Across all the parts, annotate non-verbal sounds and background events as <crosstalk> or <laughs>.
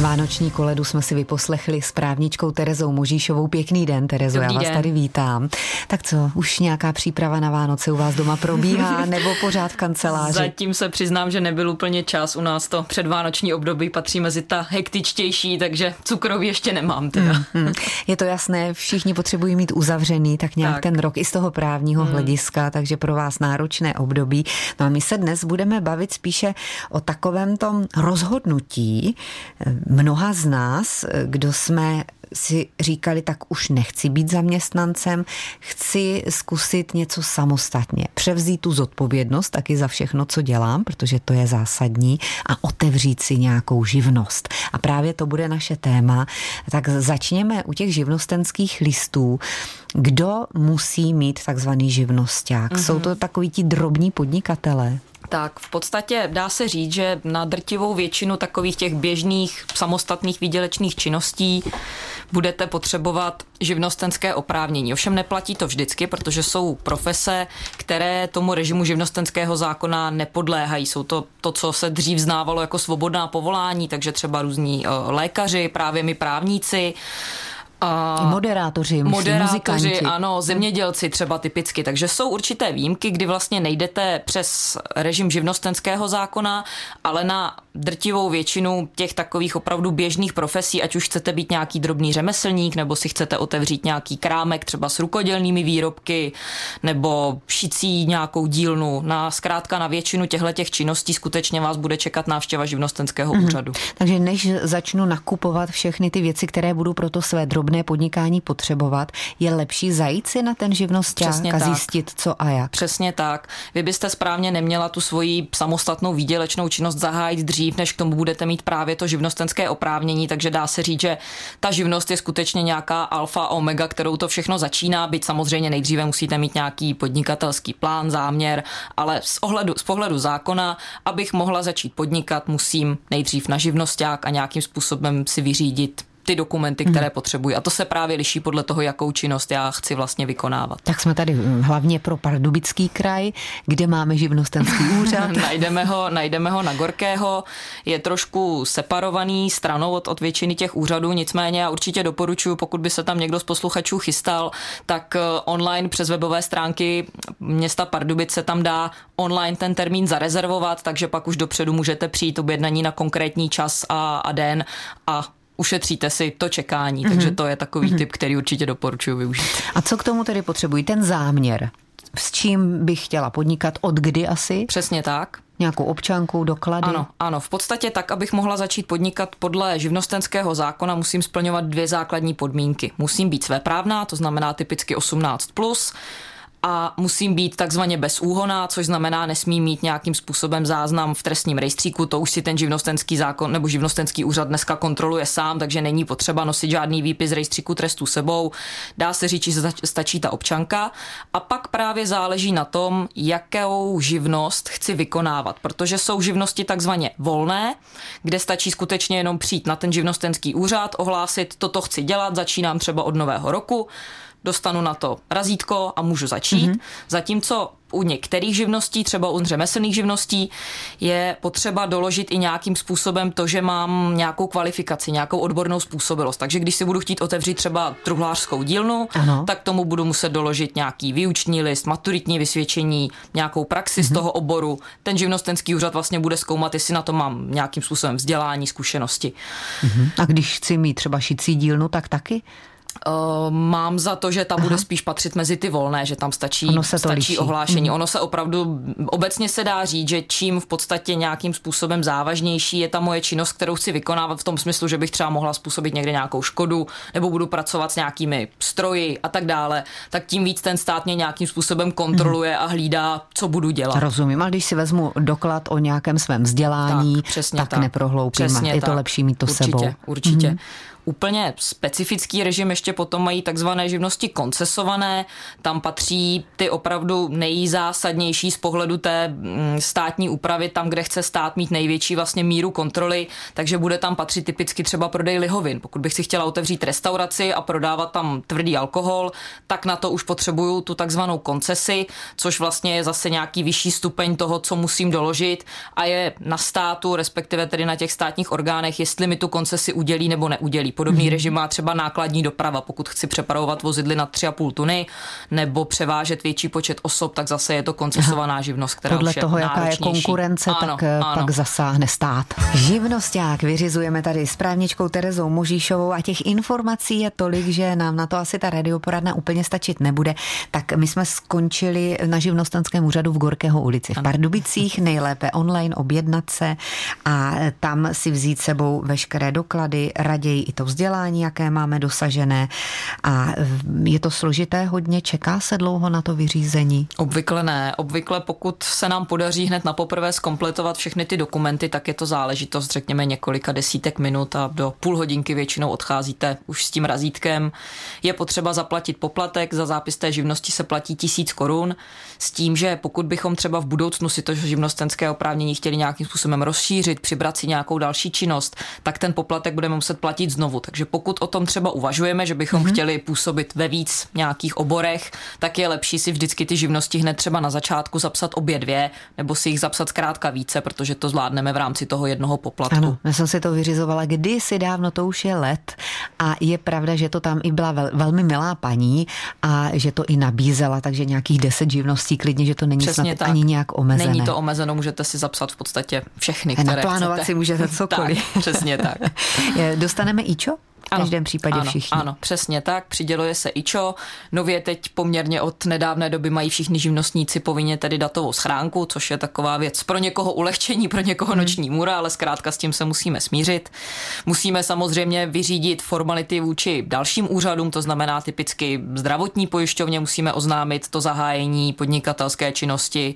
Vánoční koledu jsme si vyposlechli s právničkou Terezou Možíšovou. Pěkný den, Terezo, Dobrý já vás den. tady vítám. Tak co, už nějaká příprava na Vánoce u vás doma probíhá <laughs> nebo pořád v kanceláři? Zatím se přiznám, že nebyl úplně čas. U nás to předvánoční období patří mezi ta hektičtější, takže cukroví ještě nemám. Teda. Mm, Je to jasné, všichni potřebují mít uzavřený tak nějak tak. ten rok i z toho právního mm. hlediska, takže pro vás náročné období. No a my se dnes budeme bavit spíše o takovém tom rozhodnutí, mnoha z nás, kdo jsme si říkali, tak už nechci být zaměstnancem, chci zkusit něco samostatně, převzít tu zodpovědnost taky za všechno, co dělám, protože to je zásadní a otevřít si nějakou živnost. A právě to bude naše téma. Tak začněme u těch živnostenských listů. Kdo musí mít takzvaný živnosták? Mm-hmm. Jsou to takoví ti drobní podnikatelé? Tak v podstatě dá se říct, že na drtivou většinu takových těch běžných samostatných výdělečných činností budete potřebovat živnostenské oprávnění. Ovšem neplatí to vždycky, protože jsou profese, které tomu režimu živnostenského zákona nepodléhají. Jsou to to, co se dřív znávalo jako svobodná povolání, takže třeba různí eh, lékaři, právě my právníci, a moderátoři, moderátoři, muzikanti. ano, zemědělci třeba typicky. Takže jsou určité výjimky, kdy vlastně nejdete přes režim živnostenského zákona, ale na drtivou většinu těch takových opravdu běžných profesí, ať už chcete být nějaký drobný řemeslník, nebo si chcete otevřít nějaký krámek třeba s rukodělnými výrobky, nebo šicí nějakou dílnu. Na zkrátka na většinu těchto těch činností skutečně vás bude čekat návštěva živnostenského mm-hmm. úřadu. Takže než začnu nakupovat všechny ty věci, které budu pro to své drobné podnikání potřebovat, je lepší zajít si na ten živnosták a zjistit, co a jak. Přesně tak. Vy byste správně neměla tu svoji samostatnou výdělečnou činnost zahájit dřív, než k tomu budete mít právě to živnostenské oprávnění, takže dá se říct, že ta živnost je skutečně nějaká alfa omega, kterou to všechno začíná, byť samozřejmě nejdříve musíte mít nějaký podnikatelský plán, záměr, ale z, ohledu, z pohledu zákona, abych mohla začít podnikat, musím nejdřív na živnosták a nějakým způsobem si vyřídit ty dokumenty, které hmm. potřebuji. A to se právě liší podle toho, jakou činnost já chci vlastně vykonávat. Tak jsme tady hm, hlavně pro Pardubický kraj, kde máme živnostenský <laughs> úřad. najdeme, ho, najdeme ho na Gorkého, je trošku separovaný stranou od, od většiny těch úřadů, nicméně já určitě doporučuji, pokud by se tam někdo z posluchačů chystal, tak eh, online přes webové stránky města Pardubice tam dá online ten termín zarezervovat, takže pak už dopředu můžete přijít objednaní na konkrétní čas a, a den a ušetříte si to čekání, mm-hmm. takže to je takový mm-hmm. typ, který určitě doporučuji využít. A co k tomu tedy potřebují? Ten záměr. S čím bych chtěla podnikat? Od kdy asi? Přesně tak. Nějakou občanku, doklady? Ano, ano. V podstatě tak, abych mohla začít podnikat podle živnostenského zákona, musím splňovat dvě základní podmínky. Musím být svéprávná, to znamená typicky 18+, plus, a musím být takzvaně bezúhoná, což znamená, nesmí mít nějakým způsobem záznam v trestním rejstříku. To už si ten živnostenský zákon nebo živnostenský úřad dneska kontroluje sám, takže není potřeba nosit žádný výpis rejstříku trestu sebou. Dá se říct, že stačí ta občanka. A pak právě záleží na tom, jakou živnost chci vykonávat, protože jsou živnosti takzvaně volné, kde stačí skutečně jenom přijít na ten živnostenský úřad, ohlásit, toto chci dělat, začínám třeba od nového roku dostanu na to razítko a můžu začít. Mm-hmm. Zatímco u některých živností, třeba u řemeslných živností, je potřeba doložit i nějakým způsobem to, že mám nějakou kvalifikaci, nějakou odbornou způsobilost. Takže když si budu chtít otevřít třeba truhlářskou dílnu, ano. tak tomu budu muset doložit nějaký výuční list, maturitní vysvědčení, nějakou praxi mm-hmm. z mhm. toho oboru. Ten živnostenský úřad vlastně bude zkoumat, jestli na to mám nějakým způsobem vzdělání, zkušenosti. Mm-hmm. A když chci mít třeba šicí dílnu, tak taky? Uh, mám za to, že ta bude spíš patřit mezi ty volné, že tam stačí, ono se stačí liší. ohlášení. Mm. Ono se opravdu, obecně se dá říct, že čím v podstatě nějakým způsobem závažnější je ta moje činnost, kterou chci vykonávat v tom smyslu, že bych třeba mohla způsobit někde nějakou škodu, nebo budu pracovat s nějakými stroji a tak dále, tak tím víc ten stát mě nějakým způsobem kontroluje mm. a hlídá, co budu dělat. Rozumím, ale když si vezmu doklad o nějakém svém vzdělání, tak, tak, tak. neprohloupím. Přesně je tak. to lepší mít to určitě, sebou. Určitě. Mm. Úplně specifický režim ještě potom mají takzvané živnosti koncesované. Tam patří ty opravdu nejzásadnější z pohledu té mm, státní úpravy, tam, kde chce stát mít největší vlastně míru kontroly, takže bude tam patřit typicky třeba prodej lihovin. Pokud bych si chtěla otevřít restauraci a prodávat tam tvrdý alkohol, tak na to už potřebuju tu takzvanou koncesi, což vlastně je zase nějaký vyšší stupeň toho, co musím doložit a je na státu, respektive tedy na těch státních orgánech, jestli mi tu koncesi udělí nebo neudělí. Podobný mm-hmm. režim má třeba nákladní doprava, pokud chci přepravovat vozidly na 3,5 tuny nebo převážet větší počet osob, tak zase je to koncesovaná živnost, která Podle už je toho, jaká je konkurence, ano, tak eh, ano. pak zasáhne stát. Živnosták vyřizujeme tady s právničkou Terezou Možíšovou a těch informací je tolik, že nám na to asi ta radioporadna úplně stačit nebude. Tak my jsme skončili na živnostenském úřadu v Gorkého ulici v Pardubicích, <laughs> nejlépe online objednat se a tam si vzít sebou veškeré doklady, raději i to vzdělání, jaké máme dosažené. A je to složité hodně, čeká se dlouho na to vyřízení? Obvykle ne. Obvykle pokud se nám podaří hned na poprvé skompletovat všechny ty dokumenty, tak je to záležitost, řekněme, několika desítek minut a do půl hodinky většinou odcházíte už s tím razítkem. Je potřeba zaplatit poplatek, za zápis té živnosti se platí tisíc korun, s tím, že pokud bychom třeba v budoucnu si to živnostenské oprávnění chtěli nějakým způsobem rozšířit, přibrat si nějakou další činnost, tak ten poplatek budeme muset platit znovu. Takže pokud o tom třeba uvažujeme, že bychom mm-hmm. chtěli působit ve víc nějakých oborech, tak je lepší si vždycky ty živnosti hned třeba na začátku zapsat obě dvě, nebo si jich zapsat zkrátka více, protože to zvládneme v rámci toho jednoho poplatku. Ano, já jsem si to vyřizovala kdysi dávno, to už je let a je pravda, že to tam i byla vel, velmi milá paní a že to i nabízela, takže nějakých deset živností klidně, že to není Přesně snad tak. ani nějak omezené. Není to omezeno, můžete si zapsat v podstatě všechny, které Naplánovat chcete. si můžete <laughs> cokoliv. tak, přesně tak. <laughs> Dostaneme ičo? V každém ano, případě ano, všichni. Ano, přesně tak. Přiděluje se IČO. Nově teď poměrně od nedávné doby mají všichni živnostníci povinně tedy datovou schránku, což je taková věc pro někoho ulehčení, pro někoho hmm. noční můra, ale zkrátka s tím se musíme smířit. Musíme samozřejmě vyřídit formality vůči dalším úřadům, to znamená typicky zdravotní pojišťovně musíme oznámit to zahájení podnikatelské činnosti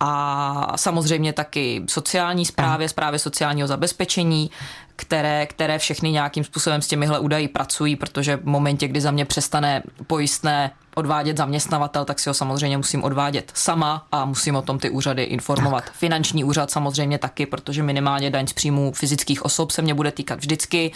a samozřejmě taky sociální zprávě, zprávě sociálního zabezpečení které, které všechny nějakým způsobem s těmihle údaji pracují, protože v momentě, kdy za mě přestane pojistné odvádět zaměstnavatel, tak si ho samozřejmě musím odvádět sama a musím o tom ty úřady informovat. Tak. Finanční úřad samozřejmě taky, protože minimálně daň z příjmů fyzických osob se mě bude týkat vždycky,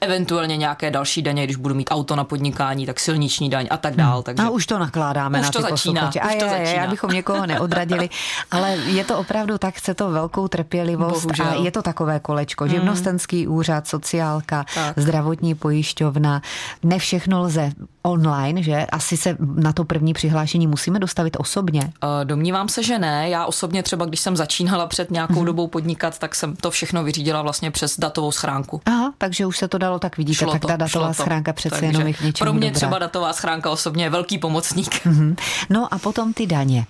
eventuálně nějaké další daně, když budu mít auto na podnikání, tak silniční daň a tak dál. Hmm. Takže... A už to nakládáme už na to ty začíná, Už a to je, začíná. abychom někoho neodradili, <laughs> ale je to opravdu tak, chce to velkou trpělivost Bohužel. a je to takové kolečko. Hmm. Živnostenský úřad, sociálka, tak. zdravotní pojišťovna, ne všechno lze online, že? Asi se na to první přihlášení musíme dostavit osobně? Eh, domnívám se, že ne. Já osobně třeba, když jsem začínala před nějakou mm-hmm. dobou podnikat, tak jsem to všechno vyřídila vlastně přes datovou schránku. Aha, takže už se to dalo, tak vidíte, šlo tak ta datová schránka přece takže jenom je k něčemu Pro mě dobrá. třeba datová schránka osobně je velký pomocník. Mm-hmm. No a potom ty daně.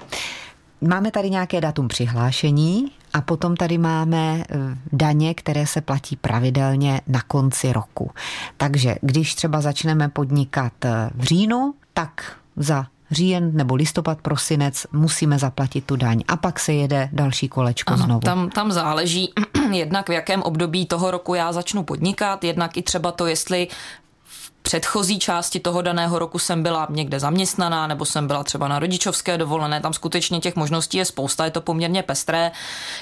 Máme tady nějaké datum přihlášení a potom tady máme eh, daně, které se platí pravidelně na konci roku. Takže když třeba začneme podnikat eh, v říjnu, tak za říjen nebo listopad, prosinec musíme zaplatit tu daň a pak se jede další kolečko ano, znovu. Tam, tam záleží <clears throat> jednak v jakém období toho roku já začnu podnikat, jednak i třeba to, jestli předchozí části toho daného roku jsem byla někde zaměstnaná nebo jsem byla třeba na rodičovské dovolené, tam skutečně těch možností je spousta, je to poměrně pestré.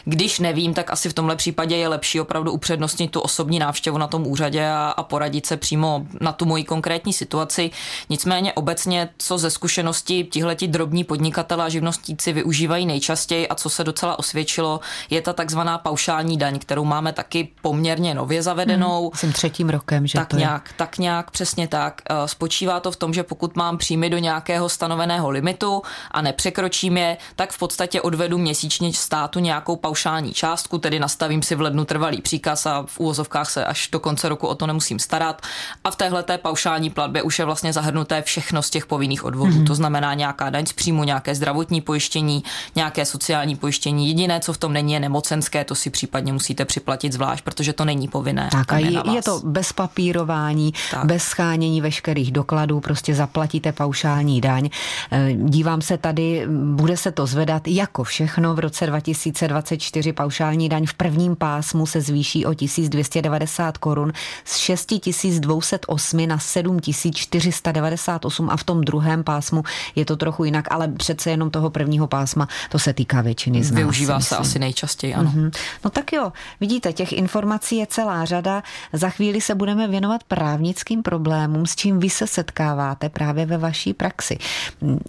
Když nevím, tak asi v tomhle případě je lepší opravdu upřednostnit tu osobní návštěvu na tom úřadě a, a poradit se přímo na tu moji konkrétní situaci. Nicméně obecně, co ze zkušenosti tihleti drobní podnikatelé a živnostníci využívají nejčastěji a co se docela osvědčilo, je ta takzvaná paušální daň, kterou máme taky poměrně nově zavedenou. Hmm, jsem třetím rokem, že tak to nějak, je. Tak nějak přes Přesně tak. Eh, spočívá to v tom, že pokud mám příjmy do nějakého stanoveného limitu a nepřekročím je, tak v podstatě odvedu měsíčně státu nějakou paušální částku, tedy nastavím si v lednu trvalý příkaz a v úvozovkách se až do konce roku o to nemusím starat. A v téhle paušální platbě už je vlastně zahrnuté všechno z těch povinných odvodů. Mm-hmm. To znamená nějaká daň z příjmu, nějaké zdravotní pojištění, nějaké sociální pojištění. Jediné, co v tom není, je nemocenské, to si případně musíte připlatit zvlášť, protože to není povinné. Tak a je, je to bez papírování, tak. bez odeskánění veškerých dokladů, prostě zaplatíte paušální daň. Eh, dívám se tady, bude se to zvedat jako všechno v roce 2024 paušální daň v prvním pásmu se zvýší o 1290 korun z 6208 na 7498 a v tom druhém pásmu je to trochu jinak, ale přece jenom toho prvního pásma to se týká většiny z nás. Využívá se asi nejčastěji, ano. Mm-hmm. No tak jo, vidíte, těch informací je celá řada. Za chvíli se budeme věnovat právnickým problémům, s čím vy se setkáváte právě ve vaší praxi.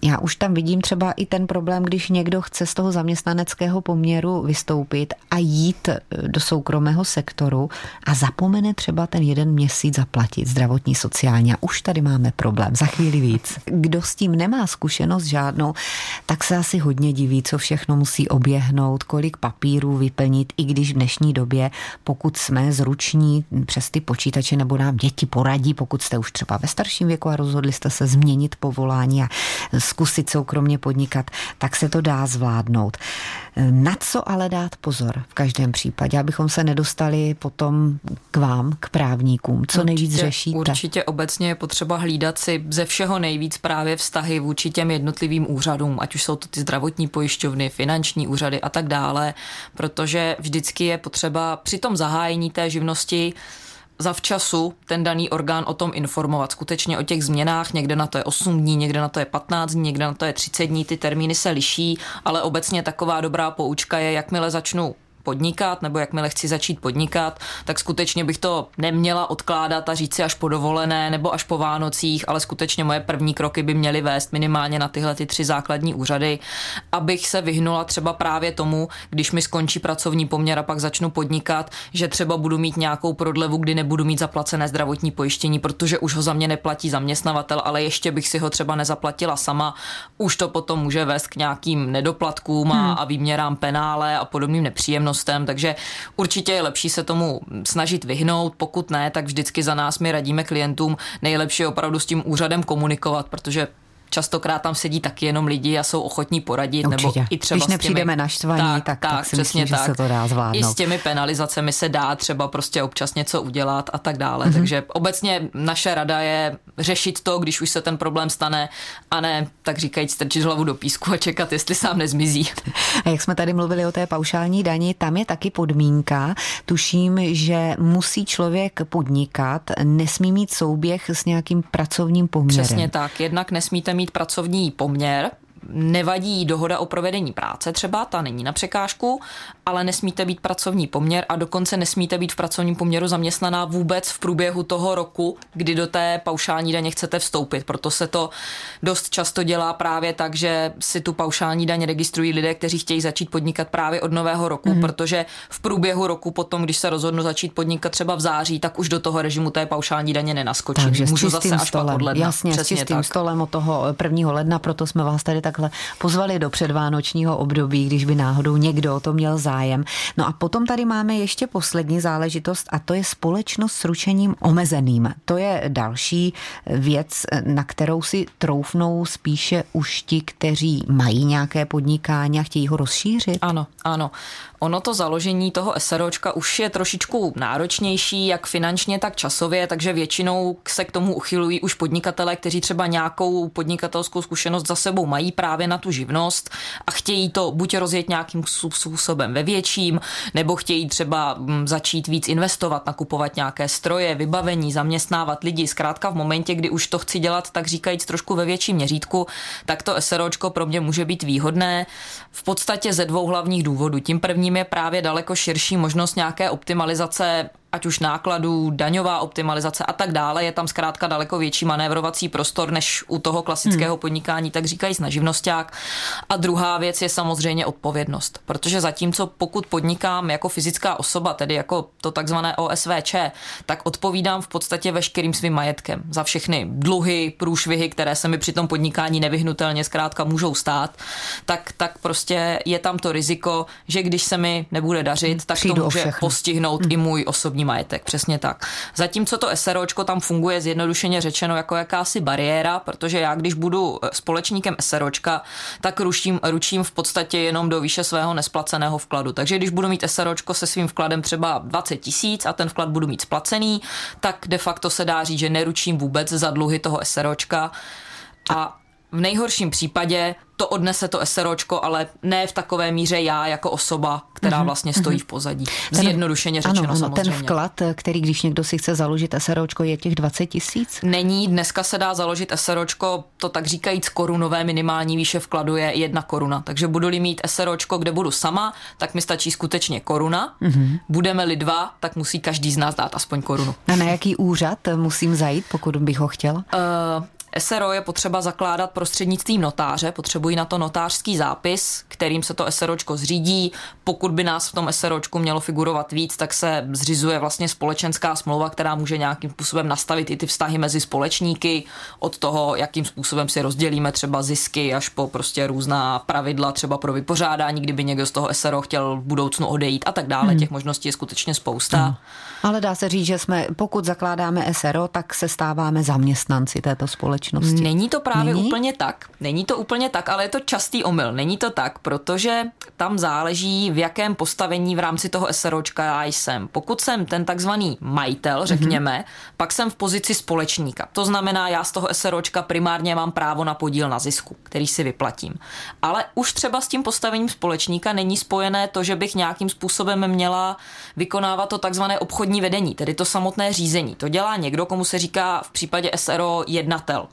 Já už tam vidím třeba i ten problém, když někdo chce z toho zaměstnaneckého poměru vystoupit a jít eh, do soukromého sektoru a zapomene třeba ten jeden měsíc zaplatit zdravotní sociální. A už tady máme problém. Za chvíli víc. Kdo s tím nemá zkušenost žádnou, tak se asi hodně diví, co všechno musí oběhnout, kolik papírů vyplnit, i když v dnešní době, pokud jsme zruční přes ty počítače nebo nám děti poradí, pokud jste už třeba ve starším věku a rozhodli jste se změnit povolání a zkusit soukromně podnikat, tak se to dá zvládnout. Na co ale dát pozor v každém případě, abychom se nedostali potom k vám, k právníkům? Co určitě, nejvíc řešíte? Určitě obecně je potřeba hlídat si ze všeho nejvíc právě vztahy vůči těm jednotlivým úřadům, ať už jsou to ty zdravotní pojišťovny, finanční úřady a tak dále, protože vždycky je potřeba při tom zahájení té živnosti zavčasu ten daný orgán o tom informovat. Skutečně o těch změnách, někde na to je 8 dní, někde na to je 15 dní, někde na to je 30 dní, ty termíny se liší, ale obecně taková dobrá poučka je, jakmile začnu podnikat, nebo jakmile chci začít podnikat, tak skutečně bych to neměla odkládat a říct si až po dovolené nebo až po Vánocích, ale skutečně moje první kroky by měly vést minimálně na tyhle ty tři základní úřady, abych se vyhnula třeba právě tomu, když mi skončí pracovní poměr a pak začnu podnikat, že třeba budu mít nějakou prodlevu, kdy nebudu mít zaplacené zdravotní pojištění, protože už ho za mě neplatí zaměstnavatel, ale ještě bych si ho třeba nezaplatila sama. Už to potom může vést k nějakým nedoplatkům a, hmm. a výměrám penále a podobným nepříjemnostem činnostem, takže určitě je lepší se tomu snažit vyhnout, pokud ne, tak vždycky za nás my radíme klientům nejlepší opravdu s tím úřadem komunikovat, protože častokrát tam sedí taky jenom lidi a jsou ochotní poradit. Určitě. Nebo i třeba Když nepřijdeme na štvaní, tak, tak, tak, tak si přesně myslím, tak. že se to dá zvládnout. I s těmi penalizacemi se dá třeba prostě občas něco udělat a tak dále. Mm-hmm. Takže obecně naše rada je řešit to, když už se ten problém stane a ne, tak říkajíc, strčit hlavu do písku a čekat, jestli sám nezmizí. A jak jsme tady mluvili o té paušální dani, tam je taky podmínka. Tuším, že musí člověk podnikat, nesmí mít souběh s nějakým pracovním poměrem. Přesně tak. Jednak nesmíte mít mít pracovní poměr, nevadí dohoda o provedení práce třeba, ta není na překážku, ale nesmíte být pracovní poměr a dokonce nesmíte být v pracovním poměru zaměstnaná vůbec v průběhu toho roku, kdy do té paušální daně chcete vstoupit. Proto se to dost často dělá právě tak, že si tu paušální daň registrují lidé, kteří chtějí začít podnikat právě od nového roku, mm. protože v průběhu roku potom, když se rozhodnu začít podnikat třeba v září, tak už do toho režimu té paušální daně nenaskočí. Takže Můžu zase až stolem. pak od ledna. Jasně, Přesně s čistým tak. stolem od toho 1. ledna, proto jsme vás tady takhle pozvali do předvánočního období, když by náhodou někdo o to měl zájem. No a potom tady máme ještě poslední záležitost a to je společnost s ručením omezeným. To je další věc, na kterou si troufnou spíše už ti, kteří mají nějaké podnikání a chtějí ho rozšířit. Ano, ano. Ono to založení toho SROčka už je trošičku náročnější, jak finančně, tak časově, takže většinou se k tomu uchylují už podnikatele, kteří třeba nějakou podnikatelskou zkušenost za sebou mají právě na tu živnost a chtějí to buď rozjet nějakým způsobem ve větším, nebo chtějí třeba mm, začít víc investovat, nakupovat nějaké stroje, vybavení, zaměstnávat lidi. Zkrátka v momentě, kdy už to chci dělat, tak říkajíc trošku ve větším měřítku, tak to SROčko pro mě může být výhodné v podstatě ze dvou hlavních důvodů. Tím prvním je právě daleko širší možnost nějaké optimalizace ať už nákladů, daňová optimalizace a tak dále, je tam zkrátka daleko větší manévrovací prostor než u toho klasického hmm. podnikání, tak říkají na živnosták. A druhá věc je samozřejmě odpovědnost, protože zatímco pokud podnikám jako fyzická osoba, tedy jako to takzvané OSVČ, tak odpovídám v podstatě veškerým svým majetkem za všechny dluhy, průšvihy, které se mi při tom podnikání nevyhnutelně zkrátka můžou stát, tak, tak prostě je tam to riziko, že když se mi nebude dařit, tak Přijdu to může postihnout hmm. i můj osobní osobní majetek, přesně tak. Zatímco to SROčko tam funguje zjednodušeně řečeno jako jakási bariéra, protože já když budu eh, společníkem SROčka, tak ručím, ručím v podstatě jenom do výše svého nesplaceného vkladu. Takže když budu mít SROčko se svým vkladem třeba 20 tisíc a ten vklad budu mít splacený, tak de facto se dá říct, že neručím vůbec za dluhy toho SROčka. A v nejhorším případě to odnese to SROčko, ale ne v takové míře já jako osoba, která mhm, vlastně stojí mhm. v pozadí. Zjednodušeně řečeno ano, ano, samozřejmě. Ten vklad, který když někdo si chce založit SROčko, je těch 20 tisíc? Není, dneska se dá založit SROčko, to tak říkajíc korunové minimální výše vkladu je jedna koruna. Takže budu-li mít SROčko, kde budu sama, tak mi stačí skutečně koruna. Mm-hmm. Budeme-li dva, tak musí každý z nás dát aspoň korunu. A na jaký úřad musím zajít, pokud bych ho chtěla? Uh, SRO je potřeba zakládat prostřednictvím notáře, potřebují na to notářský zápis, kterým se to SROčko zřídí. Pokud by nás v tom SROčku mělo figurovat víc, tak se zřizuje vlastně společenská smlouva, která může nějakým způsobem nastavit i ty vztahy mezi společníky, od toho, jakým způsobem si rozdělíme třeba zisky, až po prostě různá pravidla třeba pro vypořádání, kdyby někdo z toho SRO chtěl v budoucnu odejít a tak dále. Hmm. Těch možností je skutečně spousta. Hmm. Ale dá se říct, že jsme, pokud zakládáme SRO, tak se stáváme zaměstnanci této společnosti. Není to právě Není? úplně tak. Není to úplně tak, ale je to častý omyl. Není to tak, protože tam záleží, v jakém postavení v rámci toho SROčka já jsem. Pokud jsem ten takzvaný majitel, mhm. řekněme, mm-hmm. pak jsem v pozici společníka. To znamená, já z toho SROčka primárně mám právo na podíl na zisku, který si vyplatím. Ale už třeba s tím postavením společníka není spojené to, že bych nějakým způsobem měla vykonávat to takzvané obchodní vedení, tedy to samotné řízení. To dělá někdo, komu se říká v případě SRO jednatel.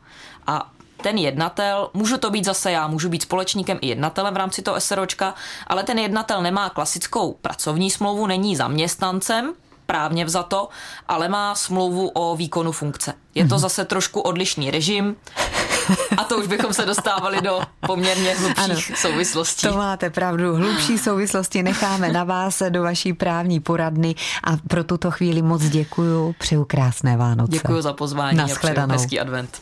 A ten jednatel, můžu to být zase já, můžu být společníkem i jednatelem v rámci toho SROčka, ale ten jednatel nemá klasickou pracovní smlouvu, není zaměstnancem, právně vzato, ale má smlouvu o výkonu funkce. Je to mhm. zase trošku odlišný režim a to už bychom se dostávali do poměrně hlubších ano, souvislostí. To máte pravdu, hlubší souvislosti necháme na vás, do vaší právní poradny a pro tuto chvíli moc děkuju, přeju krásné Vánoce. Děkuji za pozvání a přeju hezký advent.